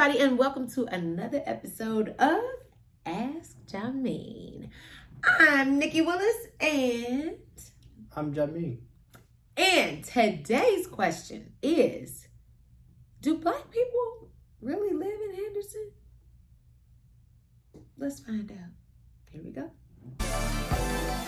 everybody, and welcome to another episode of Ask Jameen. I'm Nikki Willis, and I'm Jameen. And today's question is Do black people really live in Henderson? Let's find out. Here we go.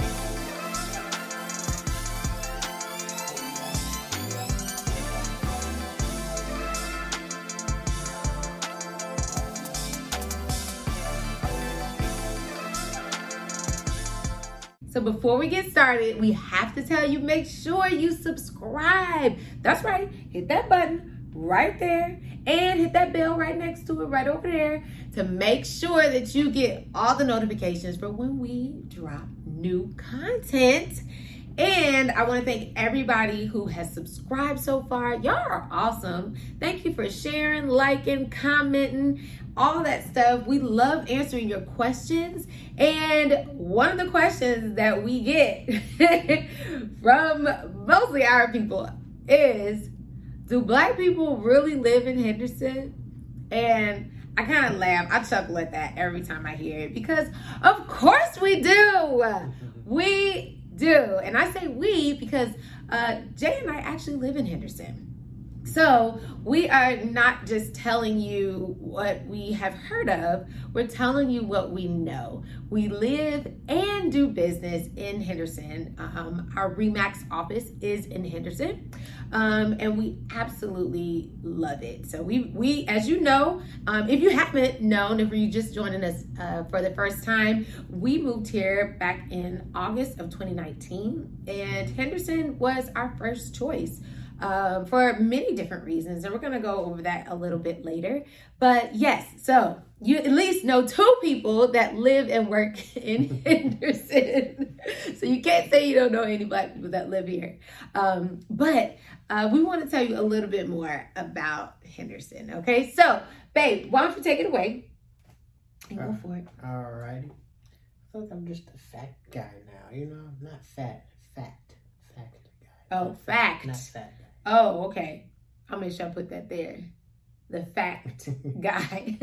So before we get started, we have to tell you make sure you subscribe. That's right, hit that button right there and hit that bell right next to it, right over there, to make sure that you get all the notifications for when we drop new content. And I want to thank everybody who has subscribed so far. Y'all are awesome. Thank you for sharing, liking, commenting, all that stuff. We love answering your questions. And one of the questions that we get from mostly our people is Do black people really live in Henderson? And I kind of laugh. I chuckle at that every time I hear it because, of course, we do. We do. And I say we because uh, Jay and I actually live in Henderson. So we are not just telling you what we have heard of, we're telling you what we know. We live and do business in Henderson. Um, our REMAX office is in Henderson, um, and we absolutely love it. So we, we as you know, um, if you haven't known, if you're just joining us uh, for the first time, we moved here back in August of 2019, and Henderson was our first choice um, for many different reasons. And we're going to go over that a little bit later. But yes, so you at least know two people that live and work in Henderson. so you can't say you don't know any black people that live here. Um, but uh, we want to tell you a little bit more about Henderson. Okay, so babe, why don't you take it away and go for it? All righty. I feel like I'm just a fat guy now. You know, not fat, fat, fat guy. Oh, fact. Not fat guy. Oh, okay. I'll make sure I put that there. The fact guy.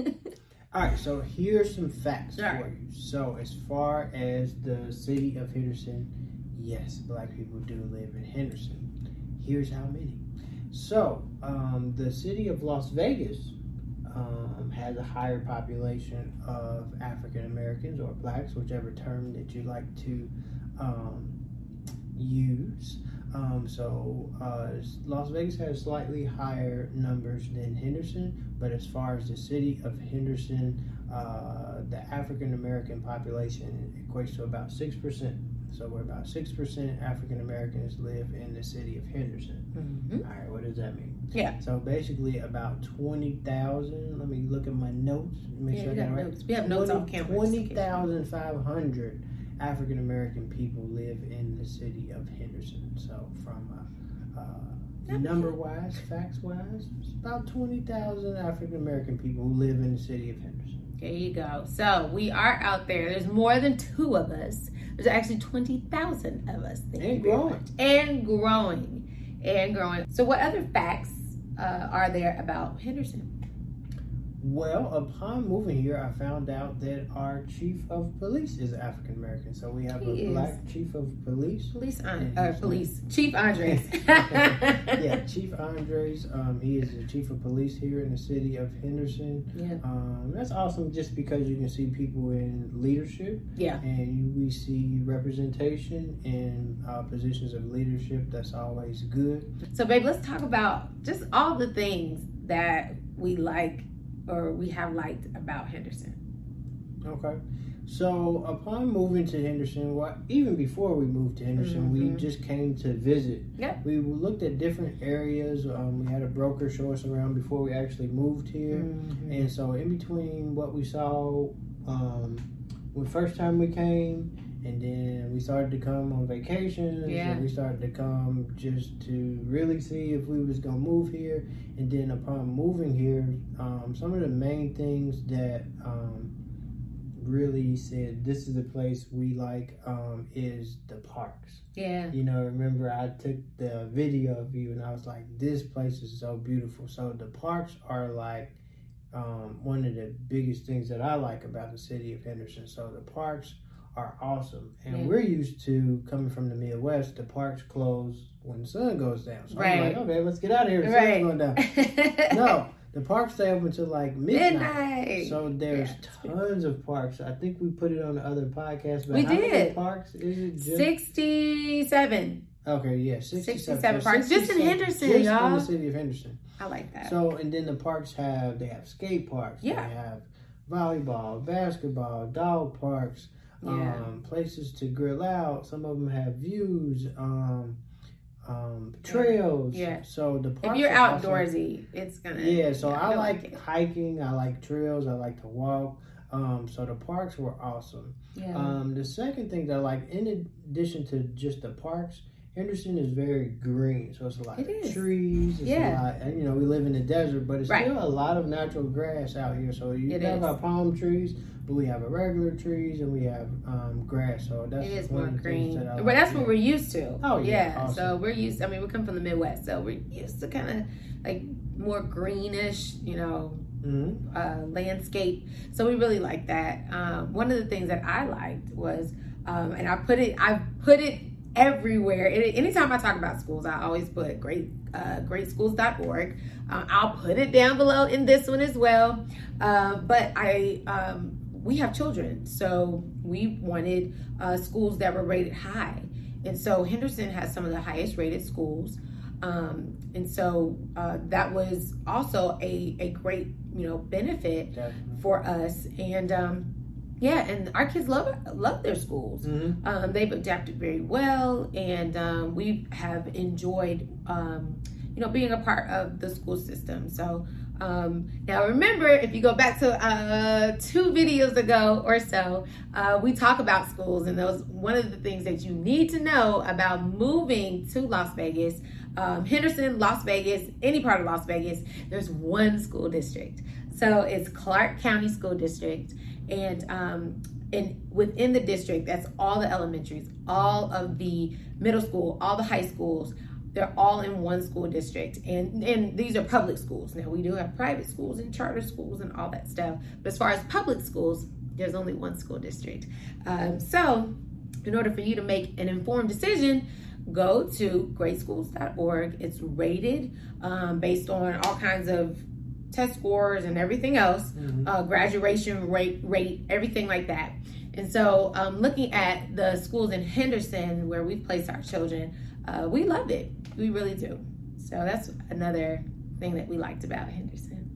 All right, so here's some facts Sure. for you. So, as far as the city of Henderson, yes, black people do live in Henderson. Here's how many. So, um, the city of Las Vegas um, has a higher population of African Americans or blacks, whichever term that you like to um, use. Um, so uh, Las Vegas has slightly higher numbers than Henderson, but as far as the city of Henderson, uh, the African American population equates to about six percent. So we're about six percent African Americans live in the city of Henderson. Mhm. All right, what does that mean? Yeah. So basically, about twenty thousand. Let me look at my notes. Make Yeah, sure I got it right. notes. We have notes on camera. Twenty thousand five hundred African American people live in the city of Henderson. So from uh, uh, number wise, facts wise, it's about twenty thousand African American people who live in the city of Henderson. There you go. So we are out there. There's more than two of us. There's actually 20,000 of us. And growing. And growing. And growing. So, what other facts uh, are there about Henderson? Well, upon moving here, I found out that our chief of police is African American. So we have He a is. black chief of police. Police, An- uh, police, Chief Andres. yeah, Chief Andres. Um, he is the chief of police here in the city of Henderson. Yeah. Um, that's awesome, just because you can see people in leadership. Yeah. And we see representation in uh, positions of leadership. That's always good. So, babe, let's talk about just all the things that we like or we have liked about Henderson. Okay. So upon moving to Henderson, well, even before we moved to Henderson, we Mhm. just came to visit. Yep. We looked at different areas. Um, we had a broker show us around before we actually moved here. Mhm. And so, in between what we saw um, the first time we came, and then we started to come on vacations, Yeah. and we started to come just to really see if we was gonna move here. And then upon moving here, um, some of the main things that um, really said this is the place we like um, is the parks. Yeah. You know, remember I took the video of you and I was like, this place is so beautiful. So the parks are like um, one of the biggest things that I like about the city of Henderson. So the parks are awesome, and Yeah. we're used to coming from the Midwest. The parks close when the sun goes down. So I'm like, okay, let's get out of here. The Right. sun's going down. No, the parks stay open until like midnight. Midnight. So there's Yeah, tons of parks. I think we put it on the other podcast. But We did. parks is it? Just, 67. okay, yeah, 67, 67 So parks. Just in Henderson, just y'all. in the city of Henderson. I like that. So and then the parks have they have skate parks. Yeah. They have volleyball, basketball, dog parks, Yeah. um, places to grill out. Some of them have views, um, um, trails. Yeah. So the if you're awesome. outdoorsy, it's gonna. Yeah, so I like hiking. I like trails. I like to walk. Um, so the parks were awesome. Yeah. Um, the second thing that I like, in addition to just the parks, Henderson is very green. So it's a lot It of is. trees. It's Yeah. lot, and you know we live in the desert, but it's Right. still a lot of natural grass out here. So you It have is. our palm trees, but we have regular trees and we have um, grass. So that's it is more green, that I but like. that's Yeah. what we're used to. Oh, yeah, So awesome. we're used. I mean, we come from the Midwest, so we're used to kind of like more greenish, you know, Mhm. uh, landscape. So we really like that. Um, one of the things that I liked was, um, and I put it, I put it everywhere. It, anytime I talk about schools, I always put great, uh, greatschools.org. Uh, I'll put it down below in this one as well. Uh, but I, um, we have children, so we wanted uh, schools that were rated high, and so Henderson has some of the highest rated schools. Um, and so uh, that was also a, a great you know benefit Definitely. for us and um, yeah and our kids love love their schools. Mhm. um, they've adapted very well and um, we have enjoyed um, you know being a part of the school system. So um, now remember if you go back to uh, two videos ago or so uh, we talk about schools and those one of the things that you need to know about moving to las vegas um, henderson las vegas any part of las vegas there's one school district. So it's clark county school district and um, and within the district that's all the elementaries all of the middle school all the high schools they're all in one school district. And and these are public schools. Now we do have private schools and charter schools and all that stuff but as far as public schools there's only one school district. Um, so in order for you to make an informed decision go to greatschools.org it's rated um, based on all kinds of test scores and everything else Mhm. uh, graduation rate, rate, everything like that. And so, um, looking at the schools in Henderson where we place our children, uh, we love it. We really do. So that's another thing that we liked about Henderson.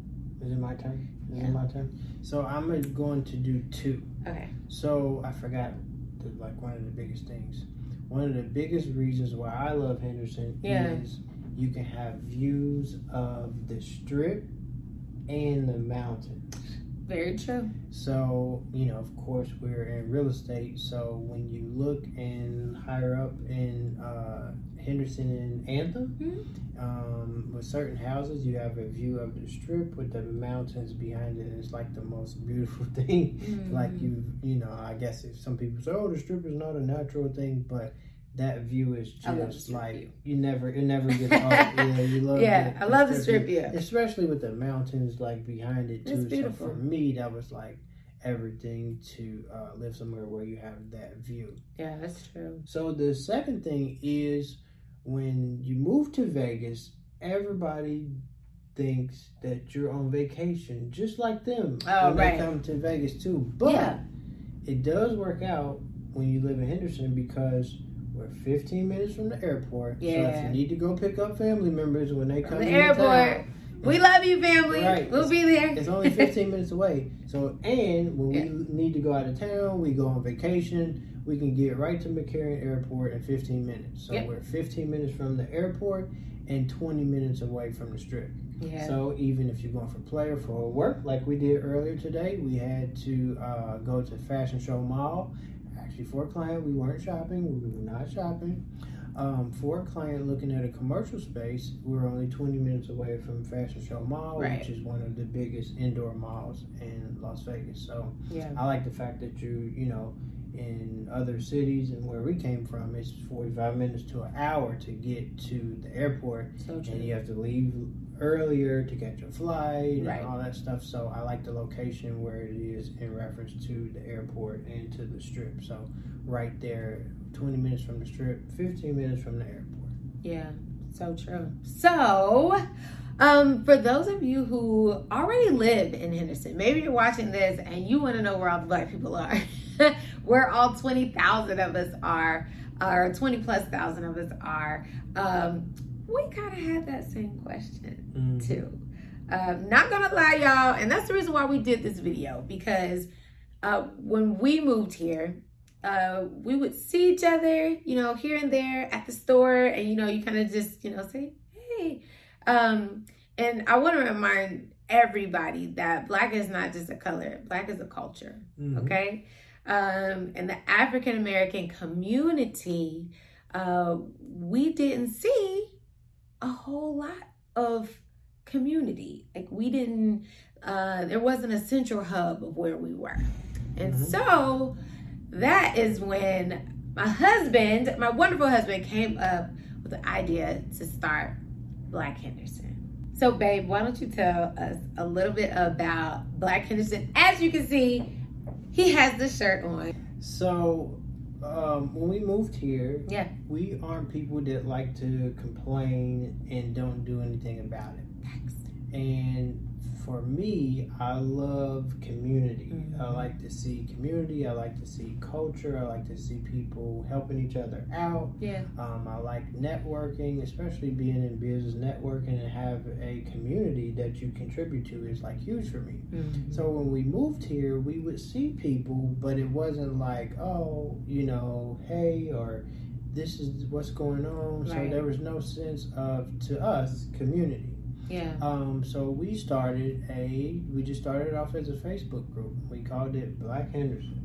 Is it my turn? Is Yeah. it my turn? So I'm going to do two. Okay. So I forgot the, like one of the biggest things. One of the biggest reasons why I love Henderson Yeah. is you can have views of the strip and the mountains. Very true. So, you know, of course, we're in real estate. So when you look and higher up in uh, Henderson and Anthem, Mhm. um, with certain houses, you have a view of the strip with the mountains behind it. And it's like the most beautiful thing. Like Mm. you, you know, I guess if some people say, "Oh, the strip is not a natural thing," but that view is just like view. you never, it never gets old. Yeah, you love. Yeah, I love the strip view. especially with the mountains like behind it too. It's So beautiful. for me, that was like everything to uh, live somewhere where you have that view. Yeah, that's true. So the second thing is when you move to Vegas, everybody thinks that you're on vacation, just like them Oh, when right. they come to Vegas too. But Yeah. it does work out when you live in Henderson because we're 15 minutes from the airport. So if you need to go pick up family members when they come the airport. town, We love you, family. Right. We'll be there. it's only 15 minutes away. So, and when Yeah. we need to go out of town, we go on vacation, we can get right to McCarran Airport in 15 minutes. So, Yep. we're 15 minutes from the airport and 20 minutes away from the strip. Yeah. So, even if you're going for play or for work, like we did earlier today, we had to uh, go to Fashion Show Mall. Actually, for a client, we weren't shopping, we were not shopping. Um, for a client looking at a commercial space, we're only 20 minutes away from Fashion Show Mall, Right. which is one of the biggest indoor malls in Las Vegas. So yeah. I like the fact that you, you know, in other cities and where we came from, it's 45 minutes to an hour to get to the airport, So and you have to leave earlier to catch a flight Right. and all that stuff. So I like the location where it is in reference to the airport and to the strip. So right there, 20 minutes from the strip, 15 minutes from the airport. Yeah, so true. So, um, for those of you who already live in Henderson, maybe you're watching this and you want to know where all the black people are, where all 20,000 of us are, or 20 plus thousand of us are, um, we kind of had that same question too. Um, not gonna lie, y'all, and that's the reason why we did this video because uh, when we moved here, uh, we would see each other, you know, here and there at the store, and you know, you kind of just, you know, say, hey. Um, and I want to remind everybody that black is not just a color, black is a culture, Mhm. okay? Um, and the African American community, uh, we didn't see a whole lot of community. Like we didn't, uh, there wasn't a central hub of where we were. And Mhm. so that is when my husband, my wonderful husband, came up with the idea to start Black Henderson. So, babe, why don't you tell us a little bit about Black Henderson? As you can see, he has the shirt on. So um, when we moved here, Yeah. we aren't people that like to complain and don't do anything about it. And for me, I love community. I Mhm. like to see community. I like to see culture. I like to see people helping each other out. Yeah. Um, I like networking, especially being in business networking and have a community that you contribute to is like huge for me. So when we moved here, we would see people, but it wasn't like, oh, you know, hey, or this is what's going on. So there was no sense of, to us, community. Yeah. Um, so we started a, we just started off as a Facebook group. We called it Black Henderson.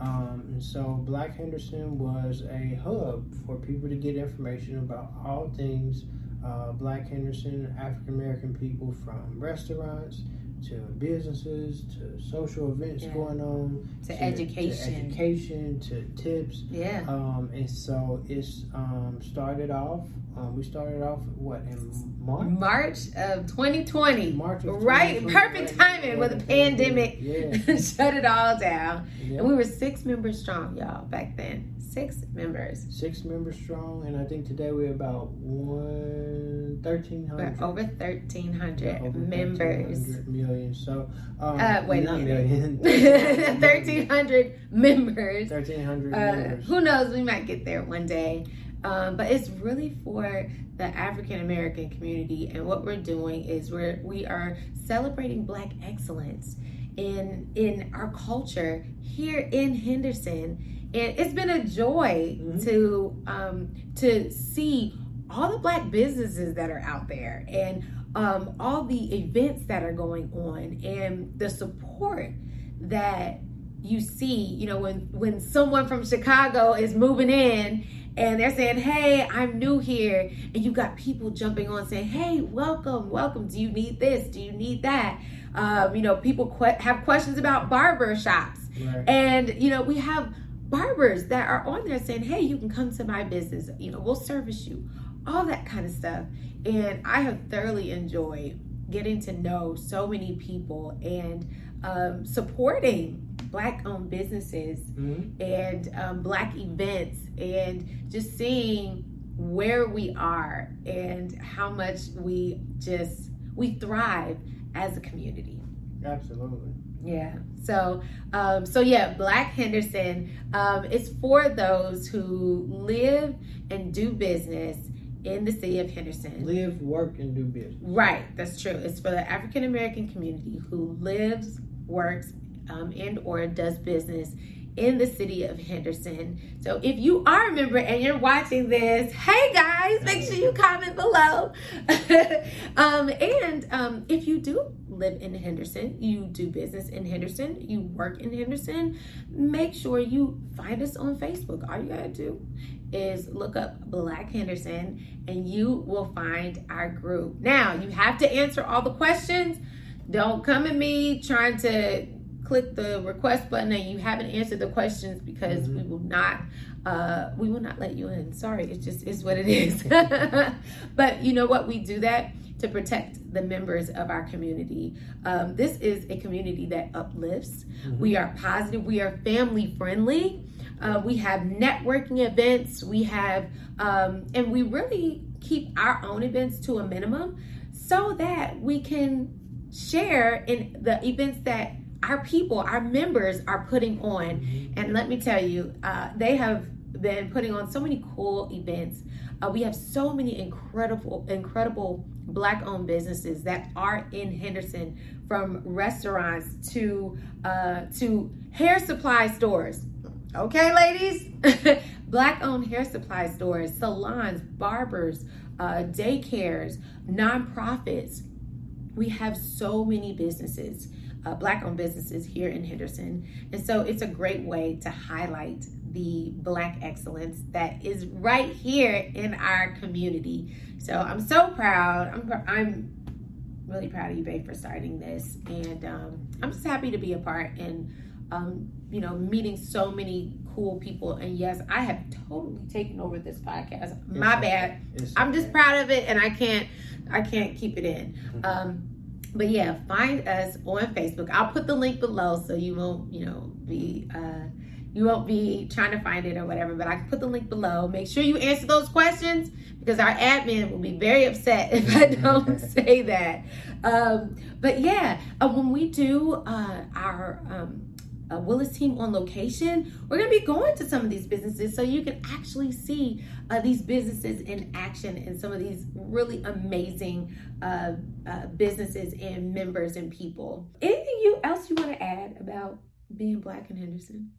Um, and so Black Henderson was a hub for people to get information about all things uh, Black Henderson, African American people from restaurants to businesses to social events Yeah. going on To education. to education to tips. Yeah. Um, and so it's um, started off. Um, we started off what in March. March of 2020. March of Right, 2020, perfect timing with the pandemic. Yeah. Shut it all down. Yeah. And we were six members strong, y'all, back then. Six members. Six members strong, and I think today we're about one thirteen We're over 1,300 Yeah, over members. 1,300 million. So, um, Uh, wait not million. 1,300 members. Thirteen hundred Uh, members. who knows? We might get there one day. Um, but it's really for the African American community, and what we're doing is we're we are celebrating Black excellence in in our culture here in Henderson, and it's been a joy Mhm. to um, to see all the Black businesses that are out there and um, all the events that are going on and the support that you see, you know, when when someone from Chicago is moving in and they're saying, "Hey, I'm new here," and you got people jumping on saying, "Hey, welcome, welcome. Do you need this? Do you need that?" Um, you know, people que- have questions about barber shops, Right. and you know, we have barbers that are on there saying, "Hey, you can come to my business. You know, we'll service you." All that kind of stuff, and I have thoroughly enjoyed getting to know so many people and um, supporting black owned businesses Mhm. and um, black events and just seeing where we are and how much we just we thrive as a community Absolutely. yeah so um, so yeah black henderson um, is for those who live and do business in the city of henderson Live, work, and do business. Right, that's true. It's for the African American community who lives, works, um, and or does business in the city of Henderson. So if you are a member and you're watching this, hey guys, make sure you comment below. um, and um, if you do live in Henderson, you do business in Henderson, you work in Henderson, make sure you find us on Facebook. All you gotta do is look up Black Henderson and you will find our group. Now, you have to answer all the questions. Don't come at me trying to click the request button and you haven't answered the questions because Mhm. we will not uh we will not let you in. Sorry, it just is what it is. but you know what? We do that to protect the members of our community. Um, this is a community that uplifts. Mm-hmm. We are positive. We are family friendly. Uh, we have networking events. We have, um, and we really keep our own events to a minimum so that we can share in the events that our people, our members are putting on. And let me tell you, uh, they have been putting on so many cool events. Uh, we have so many incredible, incredible black owned businesses that are in Henderson, from restaurants to uh, to hair supply stores. Okay, ladies, black owned hair supply stores, salons, barbers, uh, daycares, nonprofits. We have so many businesses, uh, black owned businesses here in Henderson. And so it's a great way to highlight the Black excellence that is right here in our community. So I'm so proud. I'm, I'm really proud of you, babe, for starting this. And um, I'm just happy to be a part and, um, you know, meeting so many cool people. And yes, I have totally taken over this podcast. It's My bad. I'm just proud of it and I can't, I can't keep it in. Mm-hmm. Um, but yeah, find us on Facebook. I'll put the link below so you won't, you know, be, uh, you won't be trying to find it or whatever, but I can put the link below. Make sure you answer those questions because our admin will be very upset if I don't say that. Um, but yeah, uh, when we do uh, our um, uh, Willis team on location, we're going to be going to some of these businesses so you can actually see uh, these businesses in action and some of these really amazing uh, uh, businesses and members and people. Anything you else you want to add about being Black in Henderson?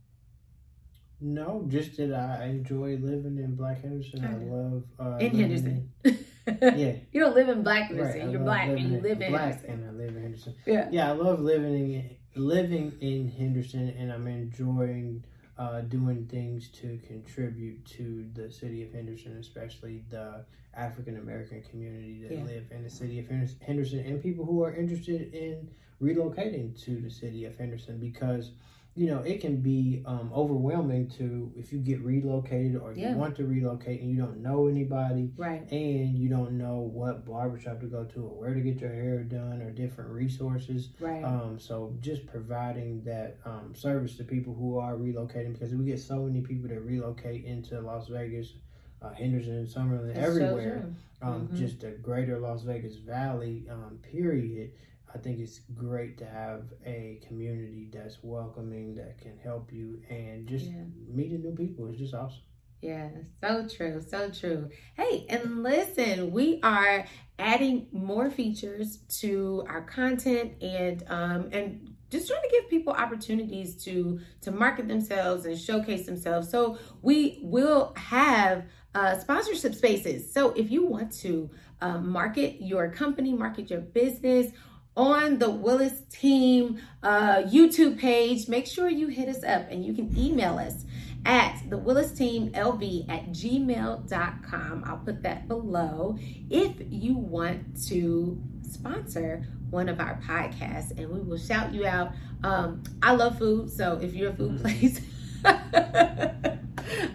No, just that I enjoy living in Black Henderson. I, love uh, in Henderson. yeah, you don't live in Black Henderson. Right. You're black and you live in black Henderson. and I live in Henderson. Yeah, yeah. I love living in living in Henderson, and I'm enjoying uh, doing things to contribute to the city of Henderson, especially the African American community that yeah. live in the city of Henderson, and people who are interested in relocating to the city of Henderson because you know, it can be um, overwhelming to if you get relocated or yeah. you want to relocate and you don't know anybody, right? And you don't know what barbershop to go to or where to get your hair done or different resources, right? Um, so just providing that um, service to people who are relocating because we get so many people that relocate into Las Vegas, uh, Henderson, Summerlin, everywhere. So um, mm-hmm. Just the greater Las Vegas Valley, um, period I think it's great to have a community that's welcoming, that can help you, and just yeah. meeting new people is just awesome. Yeah, so true, so true. Hey, and listen, we are adding more features to our content and um and just trying to give people opportunities to to market themselves and showcase themselves. So we will have uh, sponsorship spaces. So if you want to um, market your company, market your business on the Willis Team uh, YouTube page. Make sure you hit us up and you can email us at the Willis Team LV at gmail.com. I'll put that below if you want to sponsor one of our podcasts and we will shout you out. Um, I love food, so if you're a food place,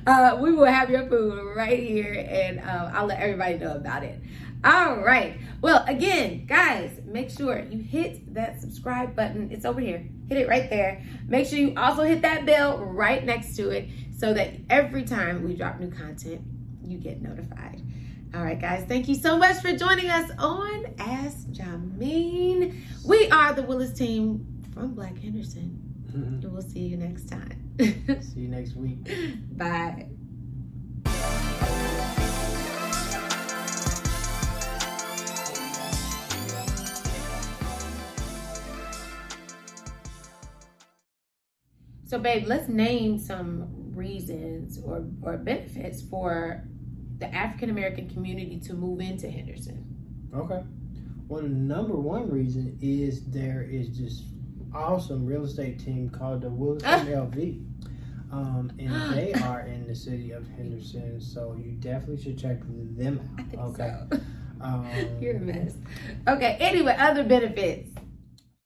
uh, we will have your food right here and uh, I'll let everybody know about it. All right. Well, again, guys, make sure you hit that subscribe button. It's over here. Hit it right there. Make sure you also hit that bell right next to it so that every time we drop new content, you get notified. All right, guys, thank you so much for joining us on Ask Jameen. We are the Willis team from Black Henderson. Mm-hmm. And we'll see you next time. see you next week. Bye. So, babe, let's name some reasons or, or benefits for the African American community to move into Henderson. Okay. Well, the number one reason is there is this awesome real estate team called the Wilson LV. Um, and they are in the city of Henderson, so you definitely should check them out. okay. So. Um, You're a mess. Okay, anyway, other benefits